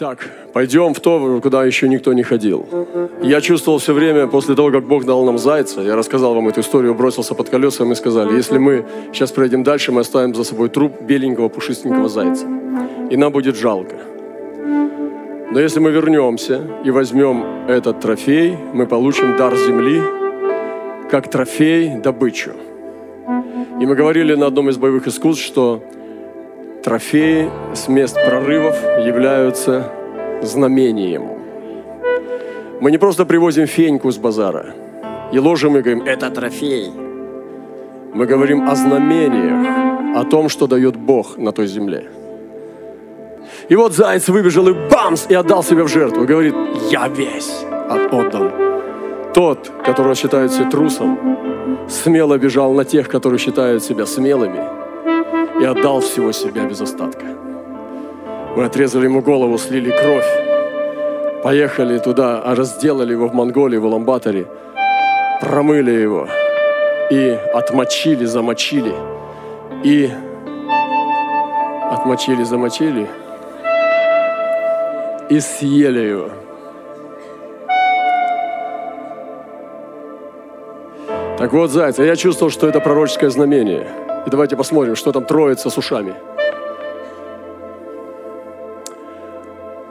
Так, пойдем в то, куда еще никто не ходил. Я чувствовал все время, после того, как Бог дал нам зайца, я рассказал вам эту историю, бросился под колеса, и мы сказали, если мы сейчас пройдем дальше, мы оставим за собой труп беленького пушистенького зайца. И нам будет жалко. Но если мы вернемся и возьмем этот трофей, мы получим дар земли, как трофей добычу. И мы говорили на одном из боевых искусств, что Трофеи с мест прорывов являются знамением. Мы не просто привозим феньку с базара и ложим и говорим, это трофей. Мы говорим о знамениях, о том, что дает Бог на той земле. И вот заяц выбежал и бамс, и отдал себя в жертву. говорит, я весь отдан. Тот, которого считают все трусом, смело бежал на тех, которые считают себя смелыми – и отдал всего себя без остатка. Мы отрезали ему голову, слили кровь, поехали туда, а разделали его в Монголии, в Уламбаторе, промыли его и отмочили, замочили, и отмочили, замочили, и съели его. Так вот, зайцы, я чувствовал, что это пророческое знамение – и давайте посмотрим, что там троица с ушами.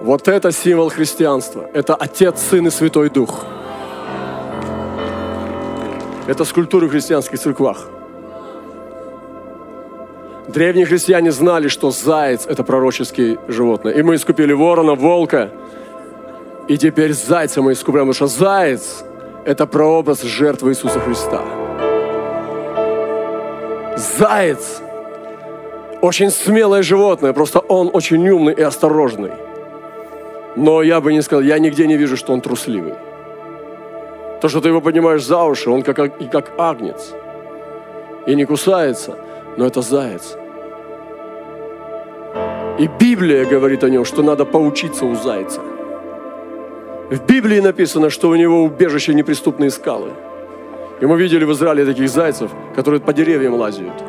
Вот это символ христианства. Это Отец, Сын и Святой Дух. Это скульптуры в христианских церквах. Древние христиане знали, что заяц – это пророческие животное. И мы искупили ворона, волка. И теперь зайца мы искупляем, потому что заяц – это прообраз жертвы Иисуса Христа. Заяц очень смелое животное, просто он очень умный и осторожный. Но я бы не сказал, я нигде не вижу, что он трусливый. То, что ты его поднимаешь за уши, он как, и как агнец. И не кусается, но это заяц. И Библия говорит о нем, что надо поучиться у зайца. В Библии написано, что у него убежище неприступные скалы – и мы видели в Израиле таких зайцев, которые по деревьям лазят.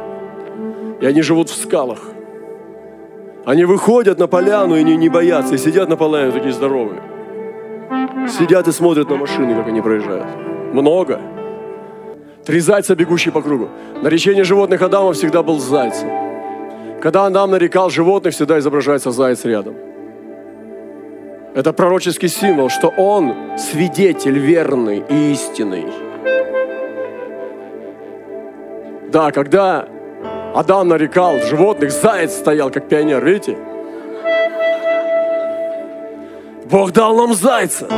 И они живут в скалах. Они выходят на поляну и не, не боятся, и сидят на поляне такие здоровые. Сидят и смотрят на машины, как они проезжают. Много. Три зайца, бегущие по кругу. Наречение животных Адама всегда был зайцем. Когда Адам нарекал животных, всегда изображается заяц рядом. Это пророческий символ, что он свидетель верный и истинный. Да, когда Адам нарекал животных, заяц стоял как пионер, видите? Бог дал нам зайца.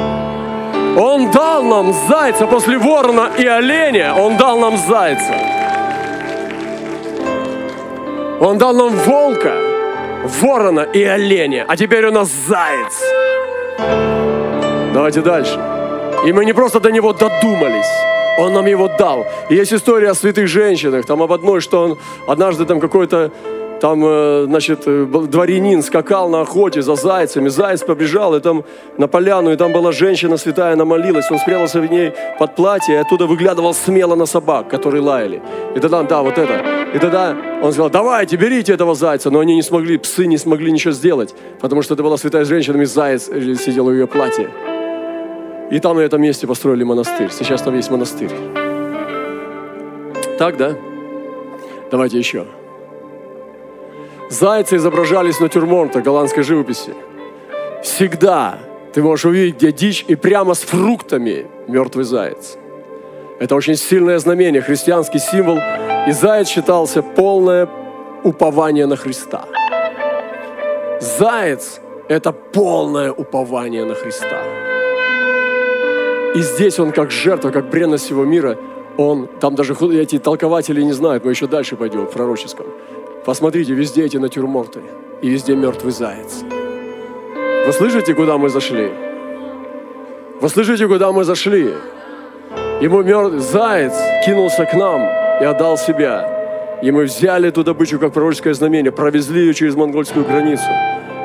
Он дал нам зайца после ворона и оленя. Он дал нам зайца. Он дал нам волка, ворона и оленя. А теперь у нас заяц. Давайте дальше. И мы не просто до него додумались. Он нам его дал. И есть история о святых женщинах, там об одной, что он однажды там какой-то там, э, значит, э, дворянин скакал на охоте за зайцами, заяц побежал, и там на поляну, и там была женщина святая, она молилась, он спрятался в ней под платье, и оттуда выглядывал смело на собак, которые лаяли. И тогда, да, вот это. И тогда он сказал, давайте, берите этого зайца, но они не смогли, псы не смогли ничего сделать, потому что это была святая женщина, и заяц сидел в ее платье. И там на этом месте построили монастырь. Сейчас там есть монастырь. Так, да? Давайте еще. Зайцы изображались на натюрморта голландской живописи. Всегда ты можешь увидеть, где дичь, и прямо с фруктами мертвый заяц. Это очень сильное знамение, христианский символ. И заяц считался полное упование на Христа. Заяц – это полное упование на Христа. И здесь он как жертва, как бренность всего мира, он, там даже эти толкователи не знают, мы еще дальше пойдем в пророческом. Посмотрите, везде эти натюрморты, и везде мертвый заяц. Вы слышите, куда мы зашли? Вы слышите, куда мы зашли? Ему мертвый заяц кинулся к нам и отдал себя. И мы взяли эту добычу как пророческое знамение, провезли ее через монгольскую границу,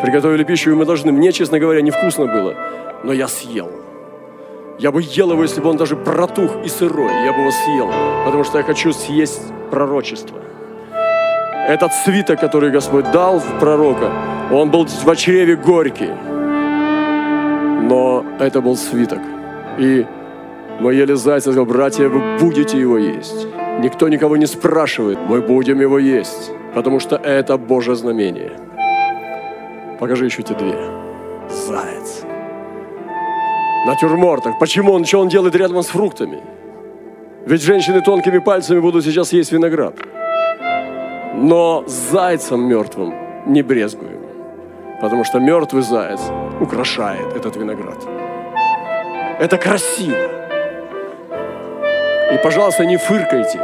приготовили пищу, и мы должны. Мне, честно говоря, невкусно было, но я съел. Я бы ел его, если бы он даже протух и сырой. Я бы его съел, потому что я хочу съесть пророчество. Этот свиток, который Господь дал в пророка, он был в чреве горький. Но это был свиток. И мы ели зайца, сказал, братья, вы будете его есть. Никто никого не спрашивает, мы будем его есть, потому что это Божье знамение. Покажи еще те две. Заяц. Натюрмортах. Почему он? Что он делает рядом с фруктами? Ведь женщины тонкими пальцами будут сейчас есть виноград. Но зайцем мертвым не брезгуем. Потому что мертвый заяц украшает этот виноград. Это красиво. И, пожалуйста, не фыркайте,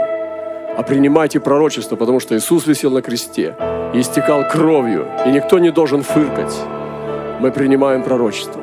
а принимайте пророчество, потому что Иисус висел на кресте и истекал кровью, и никто не должен фыркать. Мы принимаем пророчество.